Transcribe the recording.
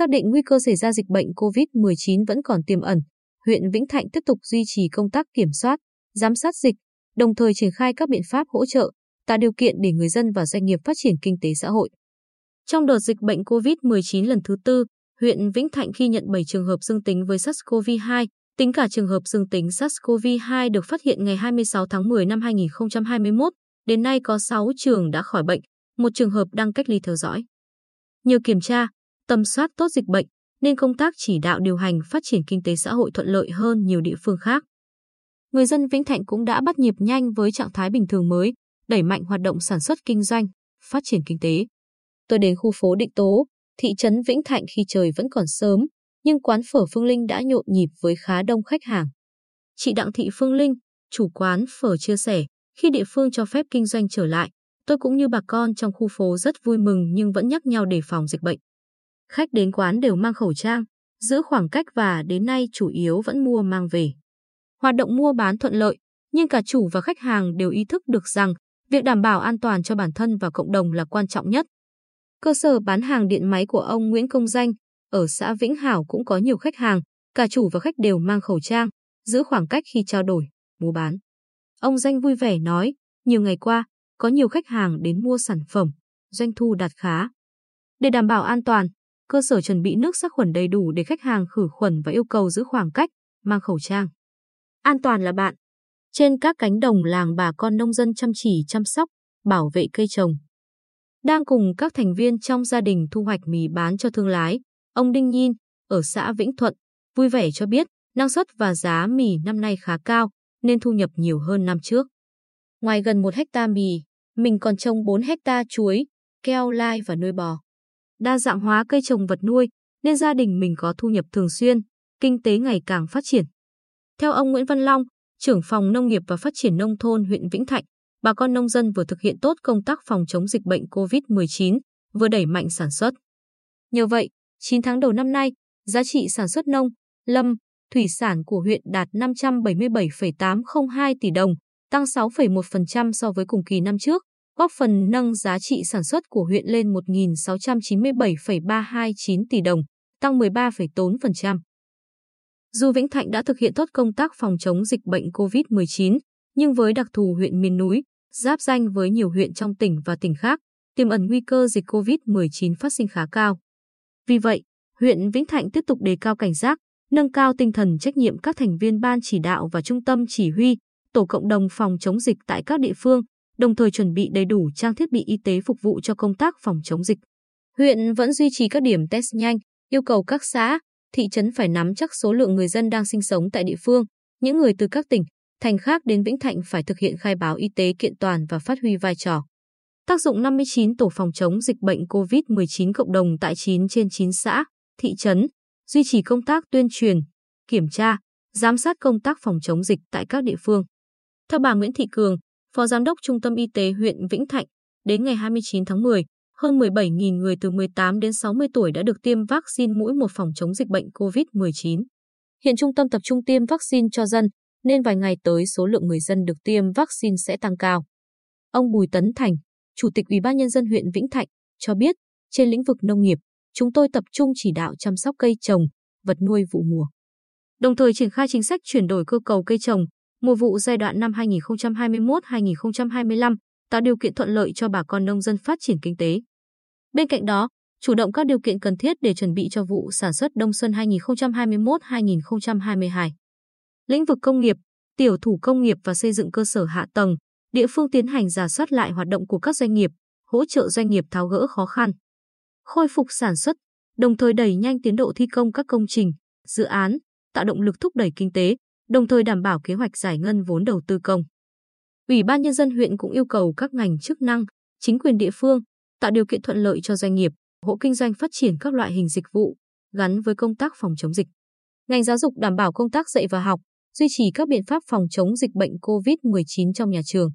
Xác định nguy cơ xảy ra dịch bệnh COVID-19 vẫn còn tiềm ẩn, huyện Vĩnh Thạnh tiếp tục duy trì công tác kiểm soát, giám sát dịch, đồng thời triển khai các biện pháp hỗ trợ, tạo điều kiện để người dân và doanh nghiệp phát triển kinh tế xã hội. Trong đợt dịch bệnh COVID-19 lần thứ tư, huyện Vĩnh Thạnh ghi nhận 7 trường hợp dương tính với SARS-CoV-2, tính cả trường hợp dương tính SARS-CoV-2 được phát hiện ngày 26 tháng 10 năm 2021, đến nay có 6 trường đã khỏi bệnh, một trường hợp đang cách ly theo dõi. Nhờ kiểm tra, tầm soát tốt dịch bệnh, nên công tác chỉ đạo điều hành phát triển kinh tế xã hội thuận lợi hơn nhiều địa phương khác. Người dân Vĩnh Thạnh cũng đã bắt nhịp nhanh với trạng thái bình thường mới, đẩy mạnh hoạt động sản xuất kinh doanh, phát triển kinh tế. Tôi đến khu phố Định Tố, thị trấn Vĩnh Thạnh khi trời vẫn còn sớm, nhưng quán phở Phương Linh đã nhộn nhịp với khá đông khách hàng. Chị Đặng Thị Phương Linh, chủ quán phở chia sẻ, khi địa phương cho phép kinh doanh trở lại, tôi cũng như bà con trong khu phố rất vui mừng nhưng vẫn nhắc nhau đề phòng dịch bệnh. Khách đến quán đều mang khẩu trang, giữ khoảng cách và đến nay chủ yếu vẫn mua mang về. Hoạt động mua bán thuận lợi, nhưng cả chủ và khách hàng đều ý thức được rằng việc đảm bảo an toàn cho bản thân và cộng đồng là quan trọng nhất. Cơ sở bán hàng điện máy của ông Nguyễn Công Danh ở xã Vĩnh Hảo cũng có nhiều khách hàng, cả chủ và khách đều mang khẩu trang, giữ khoảng cách khi trao đổi, mua bán. Ông Danh vui vẻ nói, nhiều ngày qua, có nhiều khách hàng đến mua sản phẩm, doanh thu đạt khá. Để đảm bảo an toàn, cơ sở chuẩn bị nước sát khuẩn đầy đủ để khách hàng khử khuẩn và yêu cầu giữ khoảng cách, mang khẩu trang. An toàn là bạn. Trên các cánh đồng làng bà con nông dân chăm chỉ chăm sóc, bảo vệ cây trồng. Đang cùng các thành viên trong gia đình thu hoạch mì bán cho thương lái, ông Đinh Nhin, ở xã Vĩnh Thuận, vui vẻ cho biết năng suất và giá mì năm nay khá cao, nên thu nhập nhiều hơn năm trước. Ngoài gần một hecta mì, mình còn trồng 4 hecta chuối, keo lai và nuôi bò. Đa dạng hóa cây trồng vật nuôi, nên gia đình mình có thu nhập thường xuyên, kinh tế ngày càng phát triển. Theo ông Nguyễn Văn Long, trưởng phòng nông nghiệp và phát triển nông thôn huyện Vĩnh Thạnh, bà con nông dân vừa thực hiện tốt công tác phòng chống dịch bệnh COVID-19, vừa đẩy mạnh sản xuất. Nhờ vậy, 9 tháng đầu năm nay, giá trị sản xuất nông, lâm, thủy sản của huyện đạt 577,802 tỷ đồng, tăng 6,1% so với cùng kỳ năm trước, góp phần nâng giá trị sản xuất của huyện lên 1.697,329 tỷ đồng, tăng 13,4%. Dù Vĩnh Thạnh đã thực hiện tốt công tác phòng chống dịch bệnh COVID-19, nhưng với đặc thù huyện miền núi, giáp danh với nhiều huyện trong tỉnh và tỉnh khác, tiềm ẩn nguy cơ dịch COVID-19 phát sinh khá cao. Vì vậy, huyện Vĩnh Thạnh tiếp tục đề cao cảnh giác, nâng cao tinh thần trách nhiệm các thành viên ban chỉ đạo và trung tâm chỉ huy, tổ cộng đồng phòng chống dịch tại các địa phương, đồng thời chuẩn bị đầy đủ trang thiết bị y tế phục vụ cho công tác phòng chống dịch. Huyện vẫn duy trì các điểm test nhanh, yêu cầu các xã, thị trấn phải nắm chắc số lượng người dân đang sinh sống tại địa phương, những người từ các tỉnh, thành khác đến Vĩnh Thạnh phải thực hiện khai báo y tế kiện toàn và phát huy vai trò. Tác dụng 59 tổ phòng chống dịch bệnh COVID-19 cộng đồng tại 9 trên 9 xã, thị trấn, duy trì công tác tuyên truyền, kiểm tra, giám sát công tác phòng chống dịch tại các địa phương. Theo bà Nguyễn Thị Cường, Phó Giám đốc Trung tâm Y tế huyện Vĩnh Thạnh, đến ngày 29 tháng 10, hơn 17.000 người từ 18 đến 60 tuổi đã được tiêm vaccine mũi một phòng chống dịch bệnh COVID-19. Hiện trung tâm tập trung tiêm vaccine cho dân, nên vài ngày tới số lượng người dân được tiêm vaccine sẽ tăng cao. Ông Bùi Tấn Thành, Chủ tịch Ủy ban Nhân dân huyện Vĩnh Thạnh, cho biết, trên lĩnh vực nông nghiệp, chúng tôi tập trung chỉ đạo chăm sóc cây trồng, vật nuôi vụ mùa. Đồng thời triển khai chính sách chuyển đổi cơ cầu cây trồng, mùa vụ giai đoạn năm 2021-2025, tạo điều kiện thuận lợi cho bà con nông dân phát triển kinh tế. Bên cạnh đó, chủ động các điều kiện cần thiết để chuẩn bị cho vụ sản xuất đông xuân 2021-2022. Lĩnh vực công nghiệp, tiểu thủ công nghiệp và xây dựng cơ sở hạ tầng, địa phương tiến hành giả soát lại hoạt động của các doanh nghiệp, hỗ trợ doanh nghiệp tháo gỡ khó khăn, khôi phục sản xuất, đồng thời đẩy nhanh tiến độ thi công các công trình, dự án, tạo động lực thúc đẩy kinh tế, đồng thời đảm bảo kế hoạch giải ngân vốn đầu tư công. Ủy ban nhân dân huyện cũng yêu cầu các ngành chức năng, chính quyền địa phương tạo điều kiện thuận lợi cho doanh nghiệp, hộ kinh doanh phát triển các loại hình dịch vụ gắn với công tác phòng chống dịch. Ngành giáo dục đảm bảo công tác dạy và học, duy trì các biện pháp phòng chống dịch bệnh COVID-19 trong nhà trường.